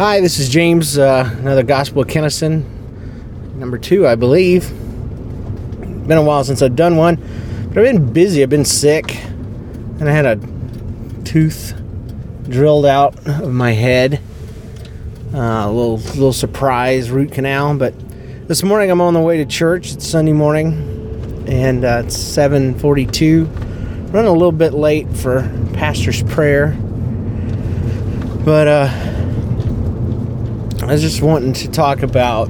Hi, this is James, uh, another Gospel of Kennison, number two, I believe. Been a while since I've done one, but I've been busy. I've been sick, and I had a tooth drilled out of my head. Uh, a little little surprise root canal, but this morning I'm on the way to church. It's Sunday morning, and uh, it's 7:42. Running a little bit late for pastor's prayer, but uh, I was just wanting to talk about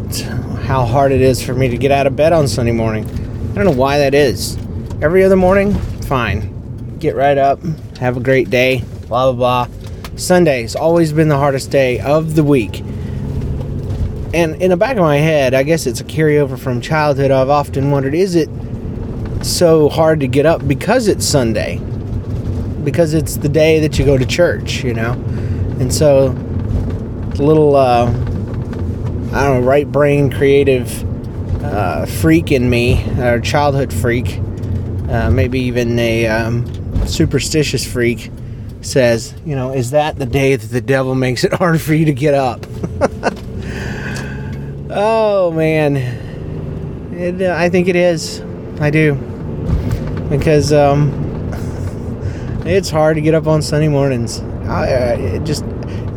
how hard it is for me to get out of bed on Sunday morning. I don't know why that is. Every other morning, fine. Get right up, have a great day, blah, blah, blah. Sunday's always been the hardest day of the week. And in the back of my head, I guess it's a carryover from childhood. I've often wondered is it so hard to get up because it's Sunday? Because it's the day that you go to church, you know? And so, a little, uh, I don't know, right brain creative uh, freak in me, or childhood freak, uh, maybe even a um, superstitious freak, says, you know, is that the day that the devil makes it hard for you to get up? oh man, it, uh, I think it is. I do because um, it's hard to get up on Sunday mornings. I, uh, it just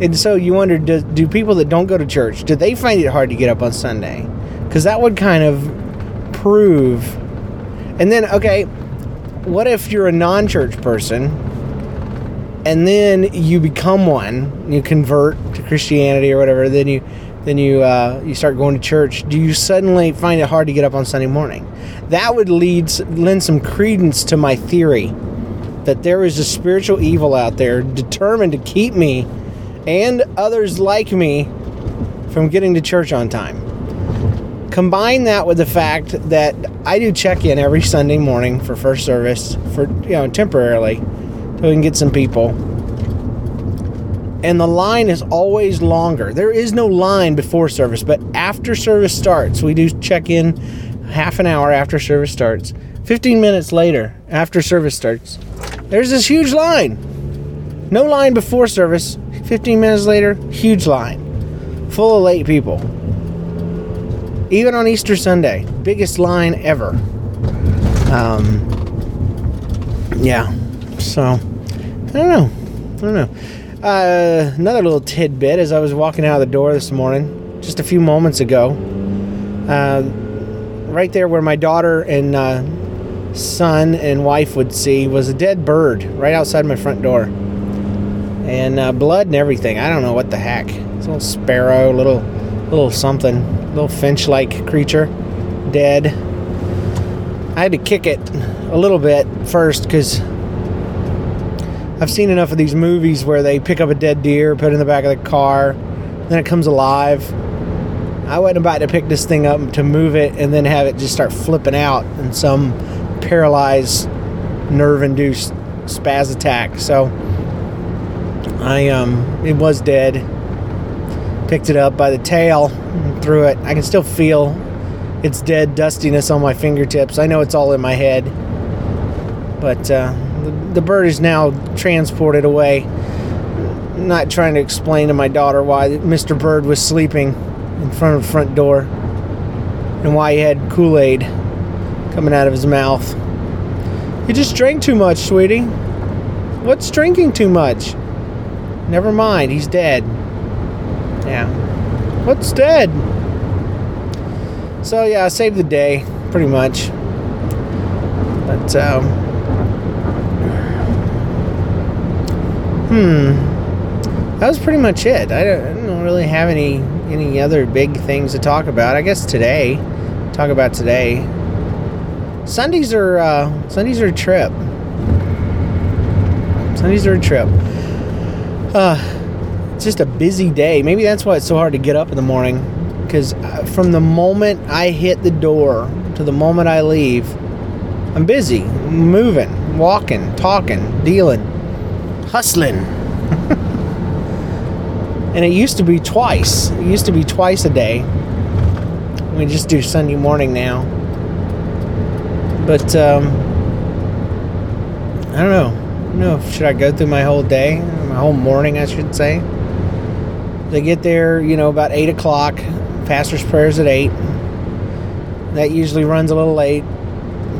and so you wonder, do, do people that don't go to church, do they find it hard to get up on Sunday? Because that would kind of prove. And then, okay, what if you're a non-church person, and then you become one, you convert to Christianity or whatever, then you then you uh, you start going to church. Do you suddenly find it hard to get up on Sunday morning? That would lead lend some credence to my theory that there is a spiritual evil out there determined to keep me and others like me from getting to church on time. Combine that with the fact that I do check in every Sunday morning for first service for you know temporarily so we can get some people. And the line is always longer. There is no line before service, but after service starts, we do check in half an hour after service starts. 15 minutes later, after service starts, there's this huge line. No line before service, 15 minutes later, huge line, full of late people. Even on Easter Sunday, biggest line ever. Um, yeah, so I don't know. I don't know. Uh, another little tidbit as I was walking out of the door this morning, just a few moments ago, uh, right there where my daughter and uh, son and wife would see was a dead bird right outside my front door and uh, blood and everything. I don't know what the heck. It's a little sparrow, little little something, little finch-like creature, dead. I had to kick it a little bit first because I've seen enough of these movies where they pick up a dead deer, put it in the back of the car, then it comes alive. I wasn't about to pick this thing up to move it and then have it just start flipping out in some paralyzed, nerve-induced spaz attack. So I um it was dead. Picked it up by the tail threw it. I can still feel its dead dustiness on my fingertips. I know it's all in my head. But uh, the, the bird is now transported away. I'm not trying to explain to my daughter why Mr. Bird was sleeping in front of the front door and why he had Kool Aid coming out of his mouth. You just drank too much, sweetie. What's drinking too much? Never mind, he's dead. Yeah. What's dead? So yeah, I saved the day, pretty much. But um Hmm. That was pretty much it. I don't, I don't really have any any other big things to talk about. I guess today, talk about today. Sundays are uh, Sundays are a trip. Sundays are a trip. Uh, it's just a busy day. Maybe that's why it's so hard to get up in the morning. Because uh, from the moment I hit the door to the moment I leave, I'm busy, moving, walking, talking, dealing, hustling. and it used to be twice. It used to be twice a day. We just do Sunday morning now. But um, I don't know. I don't know. Should I go through my whole day? My whole morning, I should say. They get there, you know, about eight o'clock. Pastor's prayers at eight. That usually runs a little late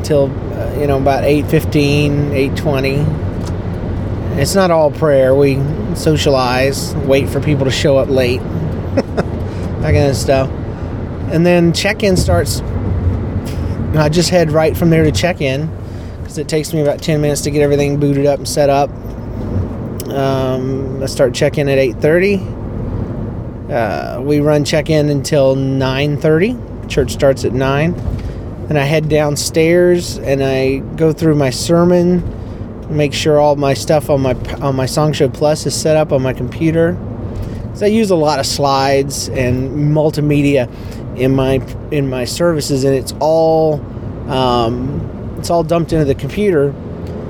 until uh, you know about 8.15 8.20 it's not all prayer we socialize wait for people to show up late that kind of stuff and then check-in starts i just head right from there to check-in because it takes me about 10 minutes to get everything booted up and set up um, i start check-in at 8.30 uh, we run check-in until 9.30 church starts at 9 and I head downstairs and I go through my sermon, make sure all my stuff on my on my SongShow Plus is set up on my computer. So I use a lot of slides and multimedia in my in my services, and it's all um, it's all dumped into the computer.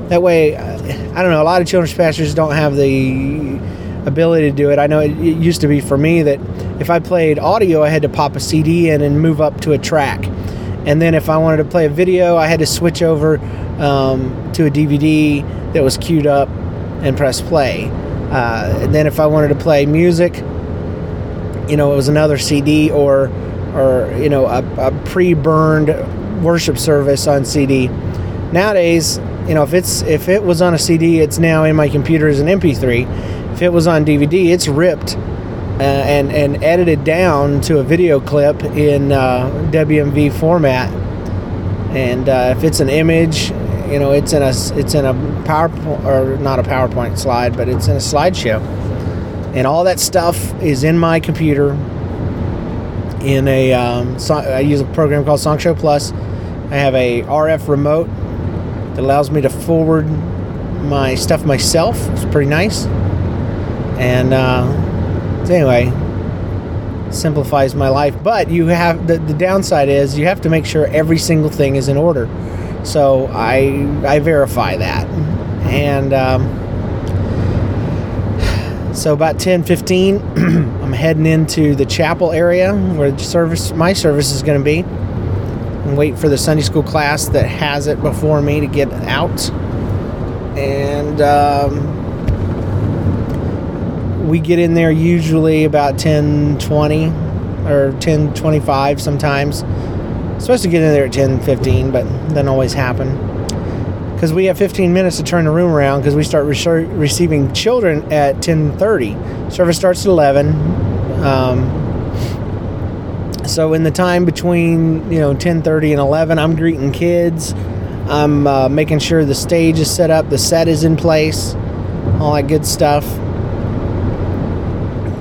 That way, I don't know. A lot of children's pastors don't have the ability to do it. I know it, it used to be for me that if I played audio, I had to pop a CD in and move up to a track and then if I wanted to play a video, I had to switch over um, to a DVD that was queued up and press play. Uh, and then if I wanted to play music, you know, it was another CD or or you know a, a pre-burned worship service on CD. Nowadays, you know, if it's if it was on a CD, it's now in my computer as an MP3. If it was on DVD, it's ripped uh, and and edited down to a video clip in uh, WMV format. And uh, if it's an image, you know, it's in a it's in a PowerPoint or not a PowerPoint slide, but it's in a slideshow. And all that stuff is in my computer. In a, um, so I use a program called SongShow Plus. I have a RF remote that allows me to forward my stuff myself. It's pretty nice. And uh, anyway, simplifies my life. But you have the, the downside is you have to make sure every single thing is in order. So I I verify that, and um, so about 10, 15, I'm heading into the chapel area where service my service is going to be, and wait for the Sunday school class that has it before me to get out, and. Um, we get in there usually about 10 20 or 10 25 sometimes. Supposed to get in there at 10 15 but doesn't always happen. Because we have 15 minutes to turn the room around because we start re- receiving children at 10.30 service starts at 11 um, so in the time between you know 10.30 and 11 i'm greeting kids i'm uh, making sure the stage is set up the set is in place all that good stuff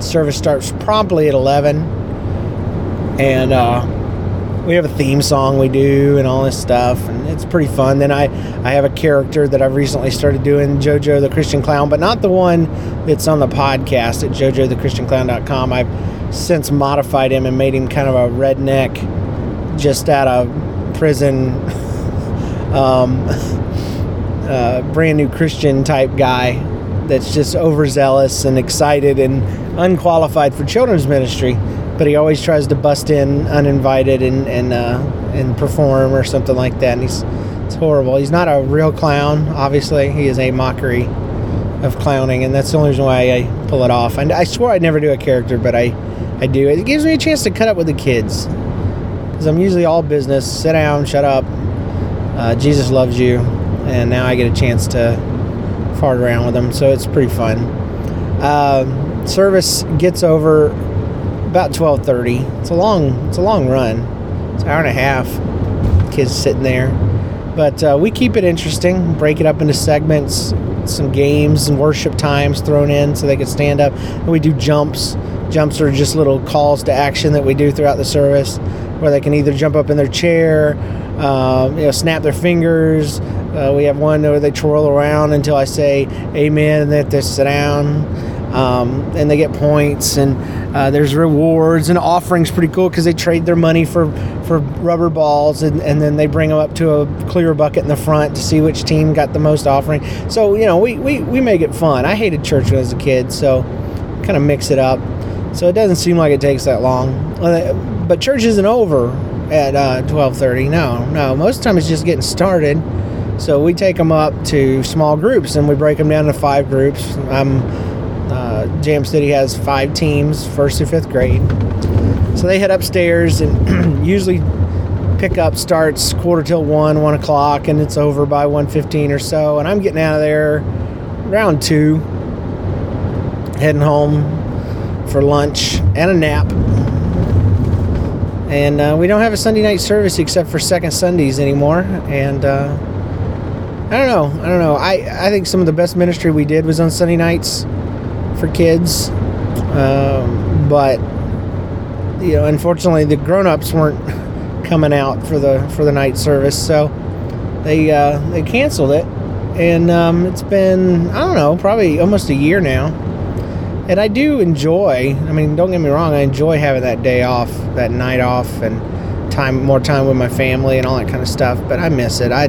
Service starts promptly at 11. And uh, we have a theme song we do and all this stuff. And it's pretty fun. Then I, I have a character that I've recently started doing, JoJo the Christian Clown, but not the one that's on the podcast at jojothechristianclown.com. I've since modified him and made him kind of a redneck, just out of prison, um, uh, brand new Christian type guy that's just overzealous and excited and unqualified for children's ministry, but he always tries to bust in uninvited and and uh, and perform or something like that. And he's it's horrible. He's not a real clown. Obviously, he is a mockery of clowning, and that's the only reason why I pull it off. And I swore I'd never do a character, but I I do. It gives me a chance to cut up with the kids because I'm usually all business. Sit down, shut up. Uh, Jesus loves you, and now I get a chance to fart around with them, so it's pretty fun. Uh, service gets over about 12:30. It's a long, it's a long run. It's an hour and a half. Kids sitting there, but uh, we keep it interesting. Break it up into segments, some games and worship times thrown in so they can stand up. And we do jumps. Jumps are just little calls to action that we do throughout the service, where they can either jump up in their chair, uh, you know, snap their fingers, uh, we have one where they twirl around until I say amen and then they sit down. Um, and they get points. And uh, there's rewards and offerings pretty cool because they trade their money for for rubber balls and, and then they bring them up to a clear bucket in the front to see which team got the most offering. So you know we, we, we make it fun. I hated church when i was a kid so kind of mix it up so it doesn't seem like it takes that long but church isn't over at uh, 12.30 no no most of the time it's just getting started so we take them up to small groups and we break them down to five groups. I'm Uh, Jam City has five teams, first through fifth grade. So they head upstairs and usually pickup starts quarter till one, one o'clock, and it's over by 1.15 or so. And I'm getting out of there around two, heading home for lunch and a nap. And uh, we don't have a Sunday night service except for second Sundays anymore. And uh, I don't know. I don't know. I, I think some of the best ministry we did was on Sunday nights for kids. Um, but you know, unfortunately, the grown-ups weren't coming out for the for the night service, so they uh, they canceled it, and um, it's been I don't know, probably almost a year now. And I do enjoy. I mean, don't get me wrong, I enjoy having that day off, that night off, and time more time with my family and all that kind of stuff. But I miss it. I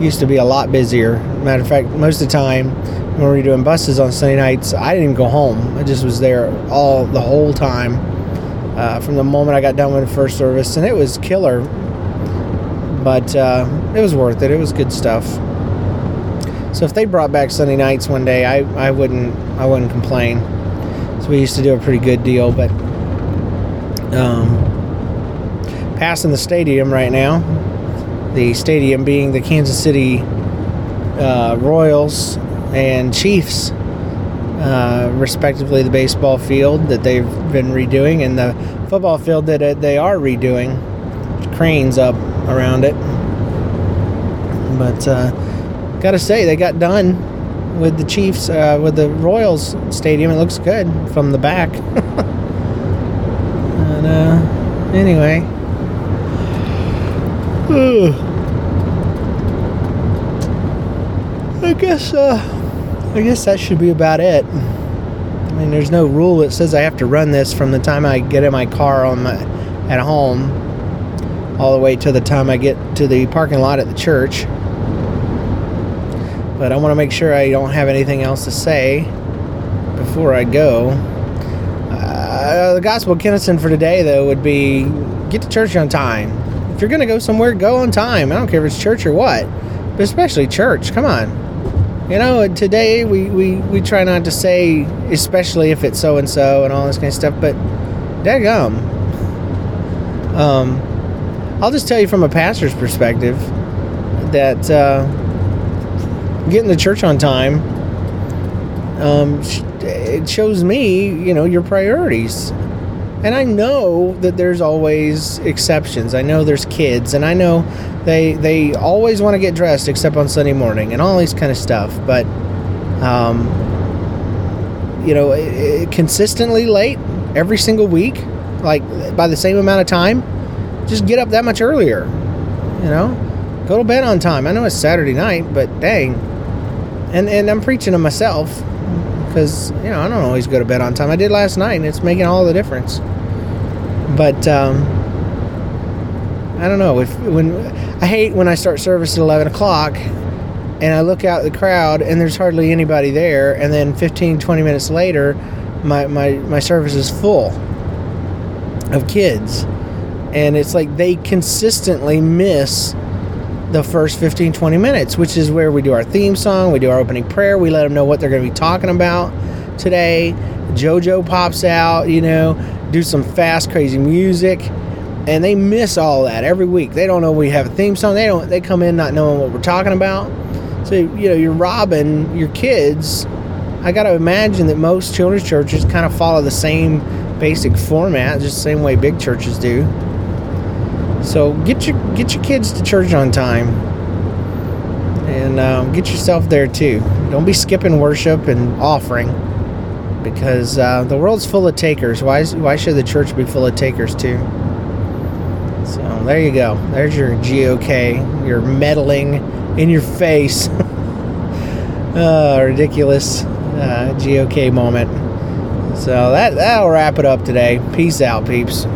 used to be a lot busier. Matter of fact, most of the time when we were doing buses on Sunday nights, I didn't even go home. I just was there all the whole time uh, from the moment I got done with the first service, and it was killer. But uh, it was worth it. It was good stuff. So if they brought back Sunday nights one day, I, I wouldn't I wouldn't complain. So we used to do a pretty good deal, but um, passing the stadium right now, the stadium being the Kansas City uh, Royals and Chiefs uh, respectively the baseball field that they've been redoing and the football field that uh, they are redoing. Cranes up around it. But uh, gotta say, they got done with the Chiefs, uh, with the Royals Stadium. It looks good from the back. and uh, anyway. I guess I guess that should be about it. I mean, there's no rule that says I have to run this from the time I get in my car on my at home all the way to the time I get to the parking lot at the church. But I want to make sure I don't have anything else to say before I go. Uh, the gospel of Kinnison for today, though, would be get to church on time. If you're going to go somewhere, go on time. I don't care if it's church or what, but especially church. Come on. You know, today we, we, we try not to say, especially if it's so and so and all this kind of stuff, but daggum. Um, I'll just tell you from a pastor's perspective that uh, getting to church on time um, it shows me, you know, your priorities. And I know that there's always exceptions. I know there's kids, and I know they they always want to get dressed except on Sunday morning and all these kind of stuff. But um, you know, it, it, consistently late every single week, like by the same amount of time, just get up that much earlier. You know, go to bed on time. I know it's Saturday night, but dang. And and I'm preaching to myself because you know I don't always go to bed on time. I did last night, and it's making all the difference. But um, I don't know if when I hate when I start service at eleven o'clock, and I look out the crowd and there's hardly anybody there, and then 15, 20 minutes later, my my my service is full of kids, and it's like they consistently miss the first 15 20 minutes which is where we do our theme song we do our opening prayer we let them know what they're going to be talking about today. Jojo pops out you know do some fast crazy music and they miss all that every week. They don't know we have a theme song. They don't they come in not knowing what we're talking about. So you know you're robbing your kids. I got to imagine that most children's churches kind of follow the same basic format just the same way big churches do so get your get your kids to church on time, and um, get yourself there too. Don't be skipping worship and offering, because uh, the world's full of takers. Why why should the church be full of takers too? So there you go. There's your GOK. You're meddling in your face. uh, ridiculous uh, GOK moment. So that that'll wrap it up today. Peace out, peeps.